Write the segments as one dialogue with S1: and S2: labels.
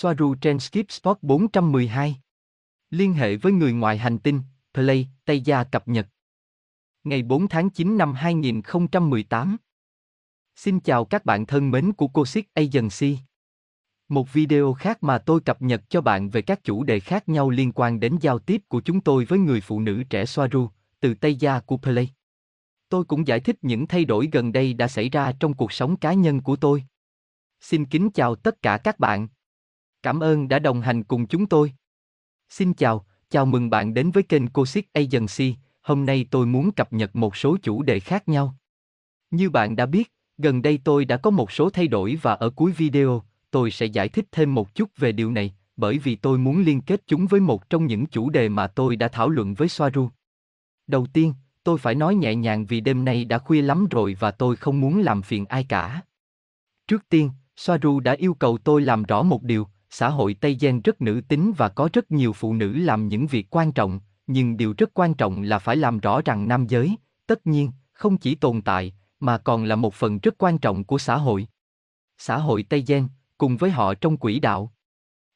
S1: Soaru trên Skip Spot 412. Liên hệ với người ngoài hành tinh, Play, Tây Gia cập nhật. Ngày 4 tháng 9 năm 2018. Xin chào các bạn thân mến của Cosic Agency. Một video khác mà tôi cập nhật cho bạn về các chủ đề khác nhau liên quan đến giao tiếp của chúng tôi với người phụ nữ trẻ Soaru, từ Tây Gia của Play. Tôi cũng giải thích những thay đổi gần đây đã xảy ra trong cuộc sống cá nhân của tôi. Xin kính chào tất cả các bạn. Cảm ơn đã đồng hành cùng chúng tôi. Xin chào, chào mừng bạn đến với kênh Cosic Agency. Hôm nay tôi muốn cập nhật một số chủ đề khác nhau. Như bạn đã biết, gần đây tôi đã có một số thay đổi và ở cuối video, tôi sẽ giải thích thêm một chút về điều này, bởi vì tôi muốn liên kết chúng với một trong những chủ đề mà tôi đã thảo luận với Soaru. Đầu tiên, tôi phải nói nhẹ nhàng vì đêm nay đã khuya lắm rồi và tôi không muốn làm phiền ai cả. Trước tiên, Soaru đã yêu cầu tôi làm rõ một điều, xã hội Tây Gen rất nữ tính và có rất nhiều phụ nữ làm những việc quan trọng, nhưng điều rất quan trọng là phải làm rõ rằng nam giới, tất nhiên, không chỉ tồn tại, mà còn là một phần rất quan trọng của xã hội. Xã hội Tây Gen, cùng với họ trong quỹ đạo.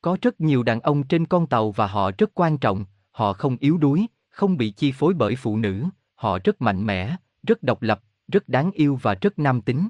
S1: Có rất nhiều đàn ông trên con tàu và họ rất quan trọng, họ không yếu đuối, không bị chi phối bởi phụ nữ, họ rất mạnh mẽ, rất độc lập, rất đáng yêu và rất nam tính.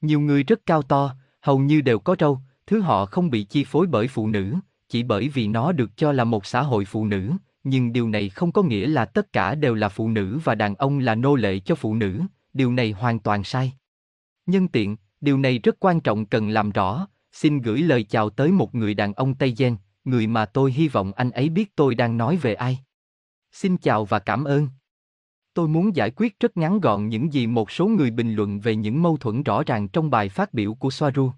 S1: Nhiều người rất cao to, hầu như đều có râu, thứ họ không bị chi phối bởi phụ nữ, chỉ bởi vì nó được cho là một xã hội phụ nữ, nhưng điều này không có nghĩa là tất cả đều là phụ nữ và đàn ông là nô lệ cho phụ nữ, điều này hoàn toàn sai. Nhân tiện, điều này rất quan trọng cần làm rõ, xin gửi lời chào tới một người đàn ông Tây Gen, người mà tôi hy vọng anh ấy biết tôi đang nói về ai. Xin chào và cảm ơn. Tôi muốn giải quyết rất ngắn gọn những gì một số người bình luận về những mâu thuẫn rõ ràng trong bài phát biểu của Soaru.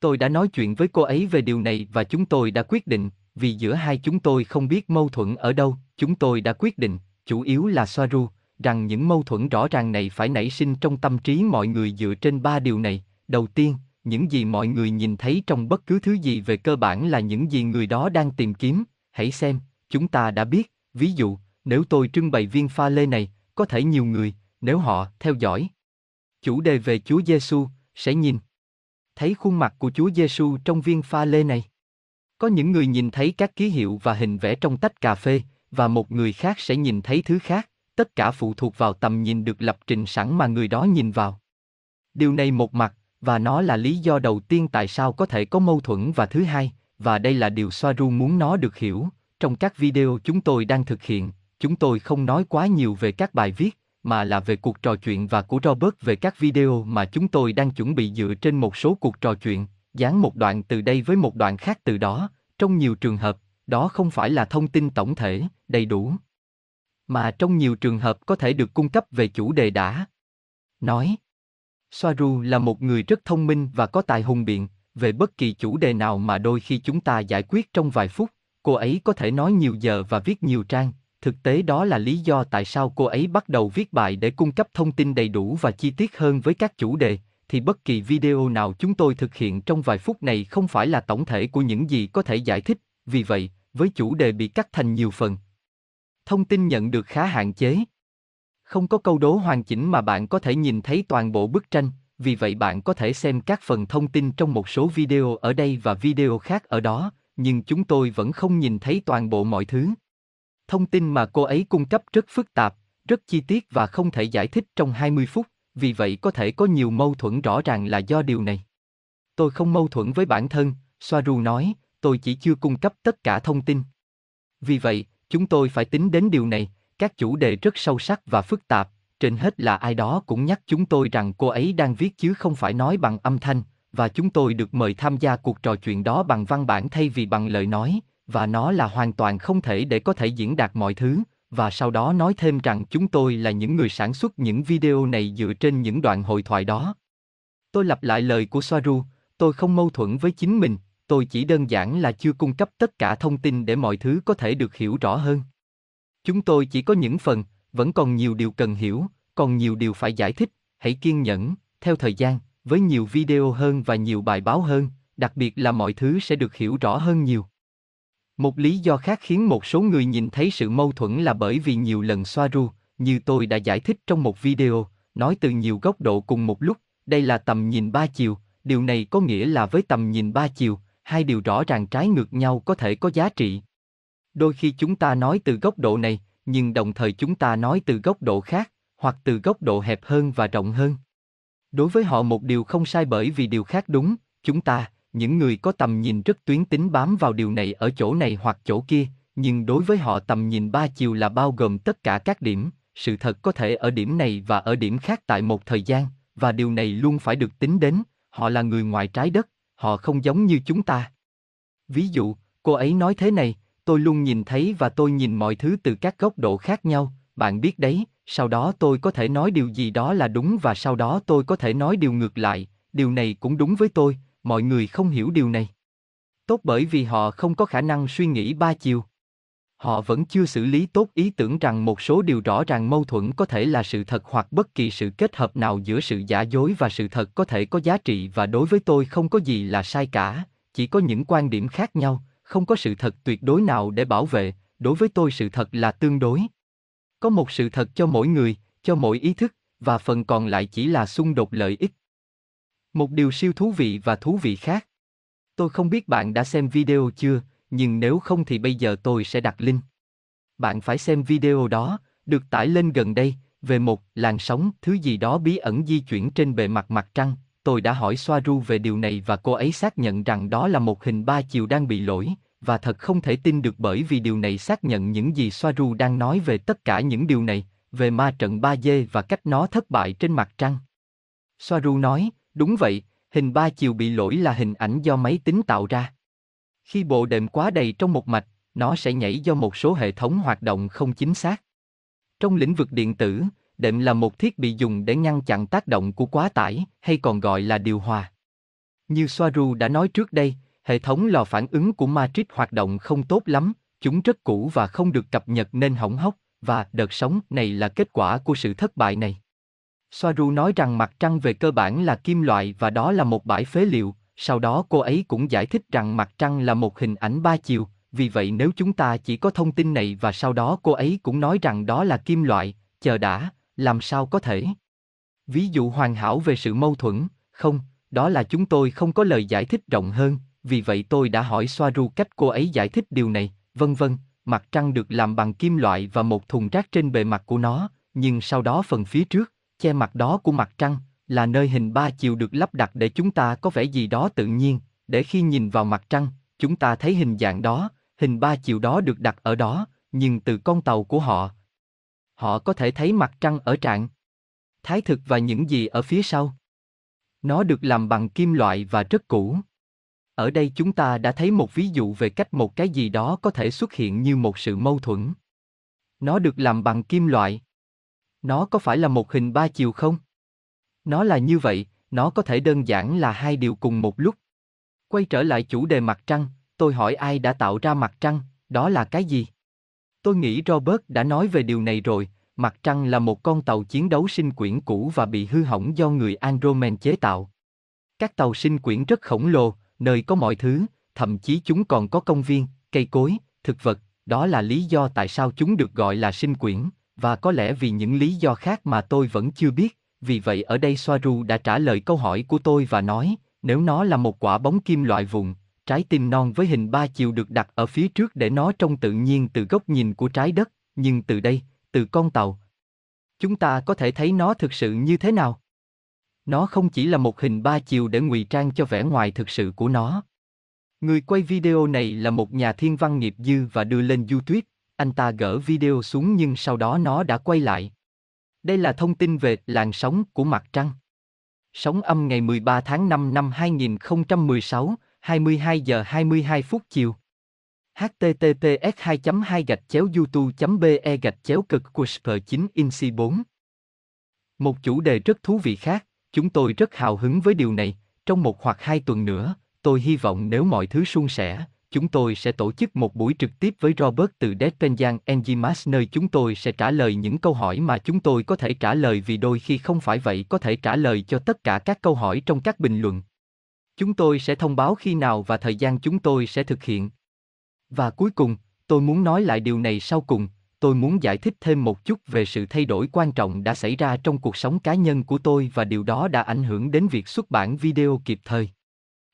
S1: Tôi đã nói chuyện với cô ấy về điều này và chúng tôi đã quyết định, vì giữa hai chúng tôi không biết mâu thuẫn ở đâu, chúng tôi đã quyết định, chủ yếu là Soaru, rằng những mâu thuẫn rõ ràng này phải nảy sinh trong tâm trí mọi người dựa trên ba điều này. Đầu tiên, những gì mọi người nhìn thấy trong bất cứ thứ gì về cơ bản là những gì người đó đang tìm kiếm. Hãy xem, chúng ta đã biết, ví dụ, nếu tôi trưng bày viên pha lê này, có thể nhiều người, nếu họ theo dõi chủ đề về Chúa Giêsu sẽ nhìn thấy khuôn mặt của Chúa Giêsu trong viên pha lê này. Có những người nhìn thấy các ký hiệu và hình vẽ trong tách cà phê, và một người khác sẽ nhìn thấy thứ khác, tất cả phụ thuộc vào tầm nhìn được lập trình sẵn mà người đó nhìn vào. Điều này một mặt, và nó là lý do đầu tiên tại sao có thể có mâu thuẫn và thứ hai, và đây là điều Soaru muốn nó được hiểu, trong các video chúng tôi đang thực hiện, chúng tôi không nói quá nhiều về các bài viết, mà là về cuộc trò chuyện và của Robert về các video mà chúng tôi đang chuẩn bị dựa trên một số cuộc trò chuyện, dán một đoạn từ đây với một đoạn khác từ đó, trong nhiều trường hợp, đó không phải là thông tin tổng thể, đầy đủ. Mà trong nhiều trường hợp có thể được cung cấp về chủ đề đã. Nói. Soaru là một người rất thông minh và có tài hùng biện, về bất kỳ chủ đề nào mà đôi khi chúng ta giải quyết trong vài phút, cô ấy có thể nói nhiều giờ và viết nhiều trang, thực tế đó là lý do tại sao cô ấy bắt đầu viết bài để cung cấp thông tin đầy đủ và chi tiết hơn với các chủ đề, thì bất kỳ video nào chúng tôi thực hiện trong vài phút này không phải là tổng thể của những gì có thể giải thích. Vì vậy, với chủ đề bị cắt thành nhiều phần. Thông tin nhận được khá hạn chế. Không có câu đố hoàn chỉnh mà bạn có thể nhìn thấy toàn bộ bức tranh, vì vậy bạn có thể xem các phần thông tin trong một số video ở đây và video khác ở đó, nhưng chúng tôi vẫn không nhìn thấy toàn bộ mọi thứ. Thông tin mà cô ấy cung cấp rất phức tạp, rất chi tiết và không thể giải thích trong 20 phút, vì vậy có thể có nhiều mâu thuẫn rõ ràng là do điều này. Tôi không mâu thuẫn với bản thân, Soaru nói, tôi chỉ chưa cung cấp tất cả thông tin. Vì vậy, chúng tôi phải tính đến điều này, các chủ đề rất sâu sắc và phức tạp, trên hết là ai đó cũng nhắc chúng tôi rằng cô ấy đang viết chứ không phải nói bằng âm thanh, và chúng tôi được mời tham gia cuộc trò chuyện đó bằng văn bản thay vì bằng lời nói, và nó là hoàn toàn không thể để có thể diễn đạt mọi thứ. Và sau đó nói thêm rằng chúng tôi là những người sản xuất những video này dựa trên những đoạn hội thoại đó. Tôi lặp lại lời của soaru, tôi không mâu thuẫn với chính mình, tôi chỉ đơn giản là chưa cung cấp tất cả thông tin để mọi thứ có thể được hiểu rõ hơn. Chúng tôi chỉ có những phần, vẫn còn nhiều điều cần hiểu, còn nhiều điều phải giải thích, hãy kiên nhẫn, theo thời gian, với nhiều video hơn và nhiều bài báo hơn, đặc biệt là mọi thứ sẽ được hiểu rõ hơn nhiều một lý do khác khiến một số người nhìn thấy sự mâu thuẫn là bởi vì nhiều lần xoa ru, như tôi đã giải thích trong một video, nói từ nhiều góc độ cùng một lúc, đây là tầm nhìn ba chiều, điều này có nghĩa là với tầm nhìn ba chiều, hai điều rõ ràng trái ngược nhau có thể có giá trị. Đôi khi chúng ta nói từ góc độ này, nhưng đồng thời chúng ta nói từ góc độ khác, hoặc từ góc độ hẹp hơn và rộng hơn. Đối với họ một điều không sai bởi vì điều khác đúng, chúng ta, những người có tầm nhìn rất tuyến tính bám vào điều này ở chỗ này hoặc chỗ kia, nhưng đối với họ tầm nhìn ba chiều là bao gồm tất cả các điểm, sự thật có thể ở điểm này và ở điểm khác tại một thời gian, và điều này luôn phải được tính đến, họ là người ngoài trái đất, họ không giống như chúng ta. Ví dụ, cô ấy nói thế này, tôi luôn nhìn thấy và tôi nhìn mọi thứ từ các góc độ khác nhau, bạn biết đấy, sau đó tôi có thể nói điều gì đó là đúng và sau đó tôi có thể nói điều ngược lại, điều này cũng đúng với tôi, mọi người không hiểu điều này. Tốt bởi vì họ không có khả năng suy nghĩ ba chiều. Họ vẫn chưa xử lý tốt ý tưởng rằng một số điều rõ ràng mâu thuẫn có thể là sự thật hoặc bất kỳ sự kết hợp nào giữa sự giả dối và sự thật có thể có giá trị và đối với tôi không có gì là sai cả, chỉ có những quan điểm khác nhau, không có sự thật tuyệt đối nào để bảo vệ, đối với tôi sự thật là tương đối. Có một sự thật cho mỗi người, cho mỗi ý thức, và phần còn lại chỉ là xung đột lợi ích. Một điều siêu thú vị và thú vị khác. Tôi không biết bạn đã xem video chưa, nhưng nếu không thì bây giờ tôi sẽ đặt link. Bạn phải xem video đó, được tải lên gần đây, về một làn sóng thứ gì đó bí ẩn di chuyển trên bề mặt mặt trăng. Tôi đã hỏi Soaru về điều này và cô ấy xác nhận rằng đó là một hình ba chiều đang bị lỗi, và thật không thể tin được bởi vì điều này xác nhận những gì Soaru đang nói về tất cả những điều này, về ma trận 3D và cách nó thất bại trên mặt trăng. Soaru nói, đúng vậy, hình ba chiều bị lỗi là hình ảnh do máy tính tạo ra. Khi bộ đệm quá đầy trong một mạch, nó sẽ nhảy do một số hệ thống hoạt động không chính xác. Trong lĩnh vực điện tử, đệm là một thiết bị dùng để ngăn chặn tác động của quá tải, hay còn gọi là điều hòa. Như Soaru đã nói trước đây, hệ thống lò phản ứng của Matrix hoạt động không tốt lắm, chúng rất cũ và không được cập nhật nên hỏng hóc, và đợt sóng này là kết quả của sự thất bại này. Soaru nói rằng mặt trăng về cơ bản là kim loại và đó là một bãi phế liệu, sau đó cô ấy cũng giải thích rằng mặt trăng là một hình ảnh ba chiều, vì vậy nếu chúng ta chỉ có thông tin này và sau đó cô ấy cũng nói rằng đó là kim loại, chờ đã, làm sao có thể? Ví dụ hoàn hảo về sự mâu thuẫn, không, đó là chúng tôi không có lời giải thích rộng hơn, vì vậy tôi đã hỏi Soaru cách cô ấy giải thích điều này, vân vân, mặt trăng được làm bằng kim loại và một thùng rác trên bề mặt của nó, nhưng sau đó phần phía trước, che mặt đó của mặt trăng, là nơi hình ba chiều được lắp đặt để chúng ta có vẻ gì đó tự nhiên, để khi nhìn vào mặt trăng, chúng ta thấy hình dạng đó, hình ba chiều đó được đặt ở đó, nhưng từ con tàu của họ. Họ có thể thấy mặt trăng ở trạng thái thực và những gì ở phía sau. Nó được làm bằng kim loại và rất cũ. Ở đây chúng ta đã thấy một ví dụ về cách một cái gì đó có thể xuất hiện như một sự mâu thuẫn. Nó được làm bằng kim loại. Nó có phải là một hình ba chiều không? Nó là như vậy, nó có thể đơn giản là hai điều cùng một lúc. Quay trở lại chủ đề mặt trăng, tôi hỏi ai đã tạo ra mặt trăng, đó là cái gì? Tôi nghĩ Robert đã nói về điều này rồi, mặt trăng là một con tàu chiến đấu sinh quyển cũ và bị hư hỏng do người Andromen chế tạo. Các tàu sinh quyển rất khổng lồ, nơi có mọi thứ, thậm chí chúng còn có công viên, cây cối, thực vật, đó là lý do tại sao chúng được gọi là sinh quyển, và có lẽ vì những lý do khác mà tôi vẫn chưa biết, vì vậy ở đây Soaru đã trả lời câu hỏi của tôi và nói, nếu nó là một quả bóng kim loại vụn, trái tim non với hình ba chiều được đặt ở phía trước để nó trông tự nhiên từ góc nhìn của trái đất, nhưng từ đây, từ con tàu, chúng ta có thể thấy nó thực sự như thế nào. Nó không chỉ là một hình ba chiều để ngụy trang cho vẻ ngoài thực sự của nó. Người quay video này là một nhà thiên văn nghiệp dư và đưa lên YouTube, anh ta gỡ video xuống nhưng sau đó nó đã quay lại. Đây là thông tin về làn sóng của mặt trăng. Sóng âm ngày 13 tháng 5 năm 2016, 22 giờ 22 phút chiều. https 2 2 gạch chéo youtube be gạch chéo cực của 9 Inc.4. Một chủ đề rất thú vị khác, chúng tôi rất hào hứng với điều này, trong một hoặc hai tuần nữa, tôi hy vọng nếu mọi thứ suôn sẻ, chúng tôi sẽ tổ chức một buổi trực tiếp với Robert từ Deadpenjan Enzymas nơi chúng tôi sẽ trả lời những câu hỏi mà chúng tôi có thể trả lời vì đôi khi không phải vậy có thể trả lời cho tất cả các câu hỏi trong các bình luận. Chúng tôi sẽ thông báo khi nào và thời gian chúng tôi sẽ thực hiện. Và cuối cùng, tôi muốn nói lại điều này sau cùng, tôi muốn giải thích thêm một chút về sự thay đổi quan trọng đã xảy ra trong cuộc sống cá nhân của tôi và điều đó đã ảnh hưởng đến việc xuất bản video kịp thời.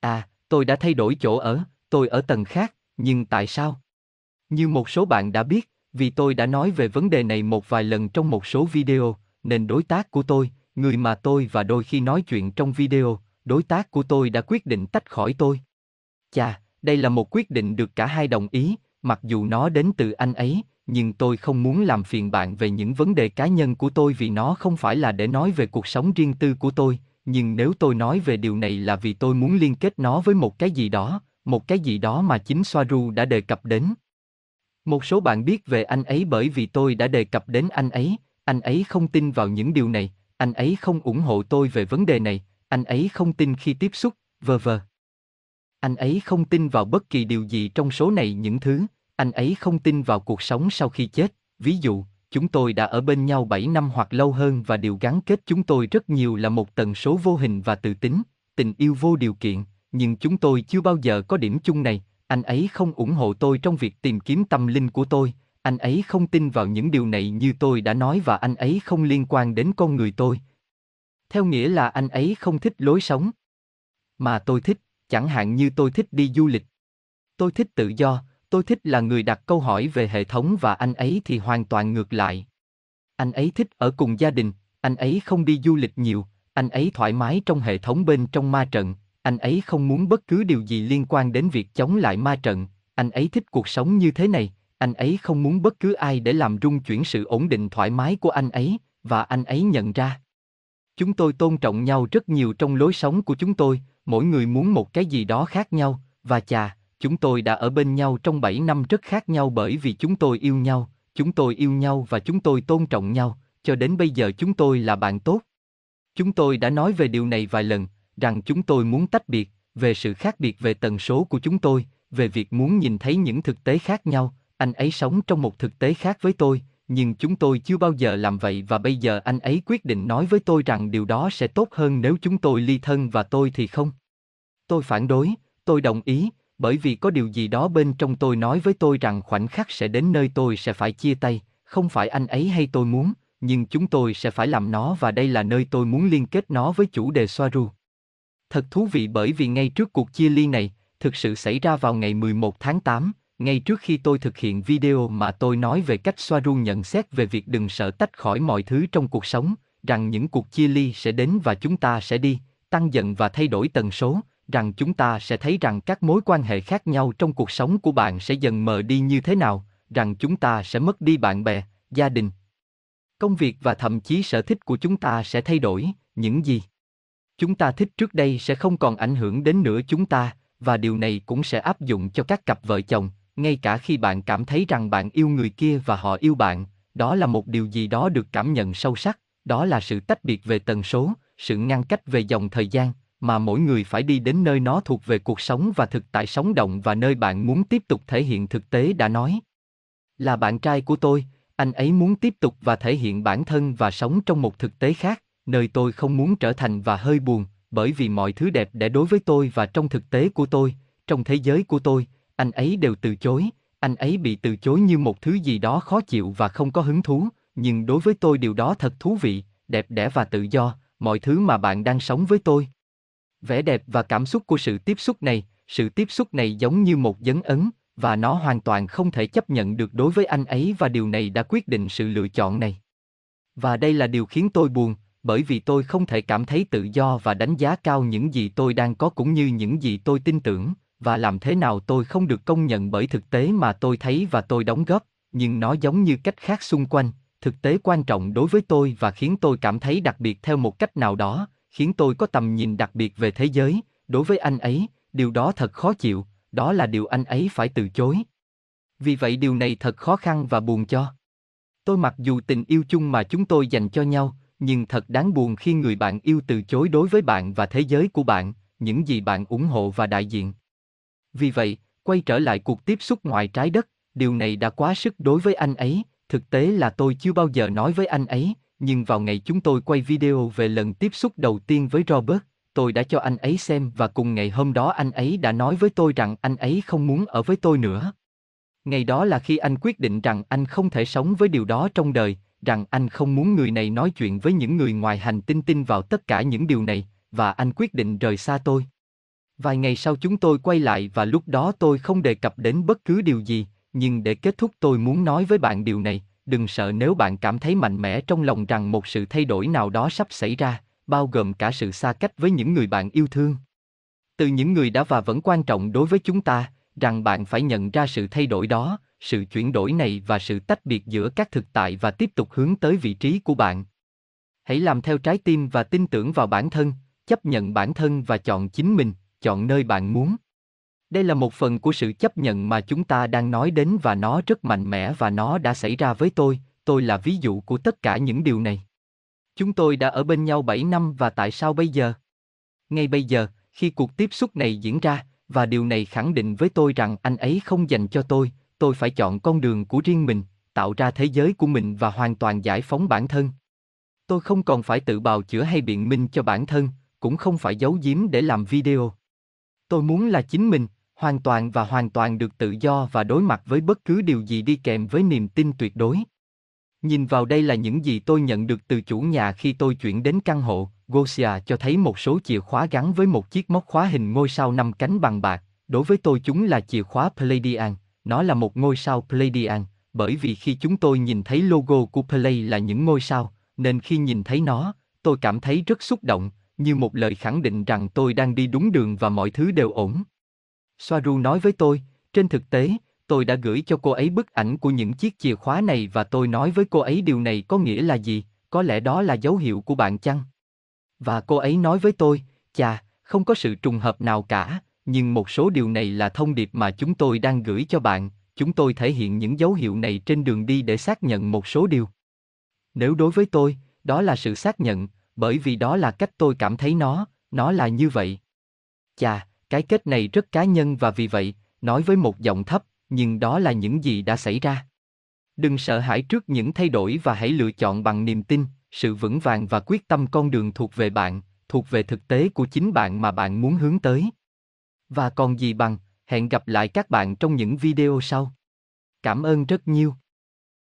S1: À, tôi đã thay đổi chỗ ở, tôi ở tầng khác, nhưng tại sao? Như một số bạn đã biết, vì tôi đã nói về vấn đề này một vài lần trong một số video, nên đối tác của tôi, người mà tôi và đôi khi nói chuyện trong video, đối tác của tôi đã quyết định tách khỏi tôi. Chà, đây là một quyết định được cả hai đồng ý, mặc dù nó đến từ anh ấy, nhưng tôi không muốn làm phiền bạn về những vấn đề cá nhân của tôi vì nó không phải là để nói về cuộc sống riêng tư của tôi, nhưng nếu tôi nói về điều này là vì tôi muốn liên kết nó với một cái gì đó, một cái gì đó mà chính Soaru đã đề cập đến. Một số bạn biết về anh ấy bởi vì tôi đã đề cập đến anh ấy, anh ấy không tin vào những điều này, anh ấy không ủng hộ tôi về vấn đề này, anh ấy không tin khi tiếp xúc, vờ vờ. Anh ấy không tin vào bất kỳ điều gì trong số này những thứ, anh ấy không tin vào cuộc sống sau khi chết, ví dụ, chúng tôi đã ở bên nhau 7 năm hoặc lâu hơn và điều gắn kết chúng tôi rất nhiều là một tần số vô hình và tự tính, tình yêu vô điều kiện, nhưng chúng tôi chưa bao giờ có điểm chung này, anh ấy không ủng hộ tôi trong việc tìm kiếm tâm linh của tôi, anh ấy không tin vào những điều này như tôi đã nói và anh ấy không liên quan đến con người tôi. Theo nghĩa là anh ấy không thích lối sống mà tôi thích, chẳng hạn như tôi thích đi du lịch. Tôi thích tự do, tôi thích là người đặt câu hỏi về hệ thống và anh ấy thì hoàn toàn ngược lại. Anh ấy thích ở cùng gia đình, anh ấy không đi du lịch nhiều, anh ấy thoải mái trong hệ thống bên trong ma trận, anh ấy không muốn bất cứ điều gì liên quan đến việc chống lại ma trận, anh ấy thích cuộc sống như thế này, anh ấy không muốn bất cứ ai để làm rung chuyển sự ổn định thoải mái của anh ấy, và anh ấy nhận ra. Chúng tôi tôn trọng nhau rất nhiều trong lối sống của chúng tôi, mỗi người muốn một cái gì đó khác nhau, và chà, chúng tôi đã ở bên nhau trong 7 năm rất khác nhau bởi vì chúng tôi yêu nhau, chúng tôi yêu nhau và chúng tôi tôn trọng nhau, cho đến bây giờ chúng tôi là bạn tốt. Chúng tôi đã nói về điều này vài lần, rằng chúng tôi muốn tách biệt, về sự khác biệt về tần số của chúng tôi, về việc muốn nhìn thấy những thực tế khác nhau, anh ấy sống trong một thực tế khác với tôi, nhưng chúng tôi chưa bao giờ làm vậy và bây giờ anh ấy quyết định nói với tôi rằng điều đó sẽ tốt hơn nếu chúng tôi ly thân và tôi thì không. Tôi phản đối, tôi đồng ý, bởi vì có điều gì đó bên trong tôi nói với tôi rằng khoảnh khắc sẽ đến nơi tôi sẽ phải chia tay, không phải anh ấy hay tôi muốn, nhưng chúng tôi sẽ phải làm nó và đây là nơi tôi muốn liên kết nó với chủ đề Soaru. Thật thú vị bởi vì ngay trước cuộc chia ly này, thực sự xảy ra vào ngày 11 tháng 8, ngay trước khi tôi thực hiện video mà tôi nói về cách Soaru nhận xét về việc đừng sợ tách khỏi mọi thứ trong cuộc sống, rằng những cuộc chia ly sẽ đến và chúng ta sẽ đi, tăng dần và thay đổi tần số, rằng chúng ta sẽ thấy rằng các mối quan hệ khác nhau trong cuộc sống của bạn sẽ dần mờ đi như thế nào, rằng chúng ta sẽ mất đi bạn bè, gia đình. Công việc và thậm chí sở thích của chúng ta sẽ thay đổi, những gì chúng ta thích trước đây sẽ không còn ảnh hưởng đến nữa chúng ta, và điều này cũng sẽ áp dụng cho các cặp vợ chồng, ngay cả khi bạn cảm thấy rằng bạn yêu người kia và họ yêu bạn, đó là một điều gì đó được cảm nhận sâu sắc, đó là sự tách biệt về tần số, sự ngăn cách về dòng thời gian, mà mỗi người phải đi đến nơi nó thuộc về cuộc sống và thực tại sống động và nơi bạn muốn tiếp tục thể hiện thực tế đã nói. Là bạn trai của tôi, anh ấy muốn tiếp tục và thể hiện bản thân và sống trong một thực tế khác, nơi tôi không muốn trở thành và hơi buồn, bởi vì mọi thứ đẹp đẽ đối với tôi và trong thực tế của tôi, trong thế giới của tôi, anh ấy đều từ chối, anh ấy bị từ chối như một thứ gì đó khó chịu và không có hứng thú, nhưng đối với tôi điều đó thật thú vị, đẹp đẽ và tự do, mọi thứ mà bạn đang sống với tôi. Vẻ đẹp và cảm xúc của sự tiếp xúc này, sự tiếp xúc này giống như một dấn ấn, và nó hoàn toàn không thể chấp nhận được đối với anh ấy và điều này đã quyết định sự lựa chọn này. Và đây là điều khiến tôi buồn, bởi vì tôi không thể cảm thấy tự do và đánh giá cao những gì tôi đang có cũng như những gì tôi tin tưởng, và làm thế nào tôi không được công nhận bởi thực tế mà tôi thấy và tôi đóng góp, nhưng nó giống như cách khác xung quanh, thực tế quan trọng đối với tôi và khiến tôi cảm thấy đặc biệt theo một cách nào đó, khiến tôi có tầm nhìn đặc biệt về thế giới, đối với anh ấy, điều đó thật khó chịu, đó là điều anh ấy phải từ chối. Vì vậy điều này thật khó khăn và buồn cho. Tôi mặc dù tình yêu chung mà chúng tôi dành cho nhau, nhưng thật đáng buồn khi người bạn yêu từ chối đối với bạn và thế giới của bạn, những gì bạn ủng hộ và đại diện. Vì vậy, quay trở lại cuộc tiếp xúc ngoài trái đất, điều này đã quá sức đối với anh ấy, thực tế là tôi chưa bao giờ nói với anh ấy, nhưng vào ngày chúng tôi quay video về lần tiếp xúc đầu tiên với Robert, tôi đã cho anh ấy xem và cùng ngày hôm đó anh ấy đã nói với tôi rằng anh ấy không muốn ở với tôi nữa. Ngày đó là khi anh quyết định rằng anh không thể sống với điều đó trong đời, rằng anh không muốn người này nói chuyện với những người ngoài hành tinh tin vào tất cả những điều này, và anh quyết định rời xa tôi. Vài ngày sau chúng tôi quay lại và lúc đó tôi không đề cập đến bất cứ điều gì, nhưng để kết thúc tôi muốn nói với bạn điều này, đừng sợ nếu bạn cảm thấy mạnh mẽ trong lòng rằng một sự thay đổi nào đó sắp xảy ra, bao gồm cả sự xa cách với những người bạn yêu thương. Từ những người đã và vẫn quan trọng đối với chúng ta, rằng bạn phải nhận ra sự thay đổi đó, sự chuyển đổi này và sự tách biệt giữa các thực tại và tiếp tục hướng tới vị trí của bạn. Hãy làm theo trái tim và tin tưởng vào bản thân, chấp nhận bản thân và chọn chính mình, chọn nơi bạn muốn. Đây là một phần của sự chấp nhận mà chúng ta đang nói đến và nó rất mạnh mẽ và nó đã xảy ra với tôi, tôi là ví dụ của tất cả những điều này. Chúng tôi đã ở bên nhau 7 năm và tại sao bây giờ? Ngay bây giờ, khi cuộc tiếp xúc này diễn ra, và điều này khẳng định với tôi rằng anh ấy không dành cho tôi, tôi phải chọn con đường của riêng mình, tạo ra thế giới của mình và hoàn toàn giải phóng bản thân. Tôi không còn phải tự bào chữa hay biện minh cho bản thân, cũng không phải giấu giếm để làm video. Tôi muốn là chính mình, hoàn toàn và hoàn toàn được tự do và đối mặt với bất cứ điều gì đi kèm với niềm tin tuyệt đối. Nhìn vào đây là những gì tôi nhận được từ chủ nhà khi tôi chuyển đến căn hộ, Gosia cho thấy một số chìa khóa gắn với một chiếc móc khóa hình ngôi sao năm cánh bằng bạc, đối với tôi chúng là chìa khóa pleiadian nó là một ngôi sao Pleiadian, bởi vì khi chúng tôi nhìn thấy logo của Play là những ngôi sao, nên khi nhìn thấy nó, tôi cảm thấy rất xúc động, như một lời khẳng định rằng tôi đang đi đúng đường và mọi thứ đều ổn. Soaru nói với tôi, trên thực tế, tôi đã gửi cho cô ấy bức ảnh của những chiếc chìa khóa này và tôi nói với cô ấy điều này có nghĩa là gì, có lẽ đó là dấu hiệu của bạn chăng? Và cô ấy nói với tôi, chà, không có sự trùng hợp nào cả, nhưng một số điều này là thông điệp mà chúng tôi đang gửi cho bạn, chúng tôi thể hiện những dấu hiệu này trên đường đi để xác nhận một số điều. Nếu đối với tôi, đó là sự xác nhận, bởi vì đó là cách tôi cảm thấy nó, nó là như vậy. Chà, cái kết này rất cá nhân và vì vậy, nói với một giọng thấp, nhưng đó là những gì đã xảy ra. Đừng sợ hãi trước những thay đổi và hãy lựa chọn bằng niềm tin, sự vững vàng và quyết tâm con đường thuộc về bạn, thuộc về thực tế của chính bạn mà bạn muốn hướng tới. Và còn gì bằng, hẹn gặp lại các bạn trong những video sau. Cảm ơn rất nhiều.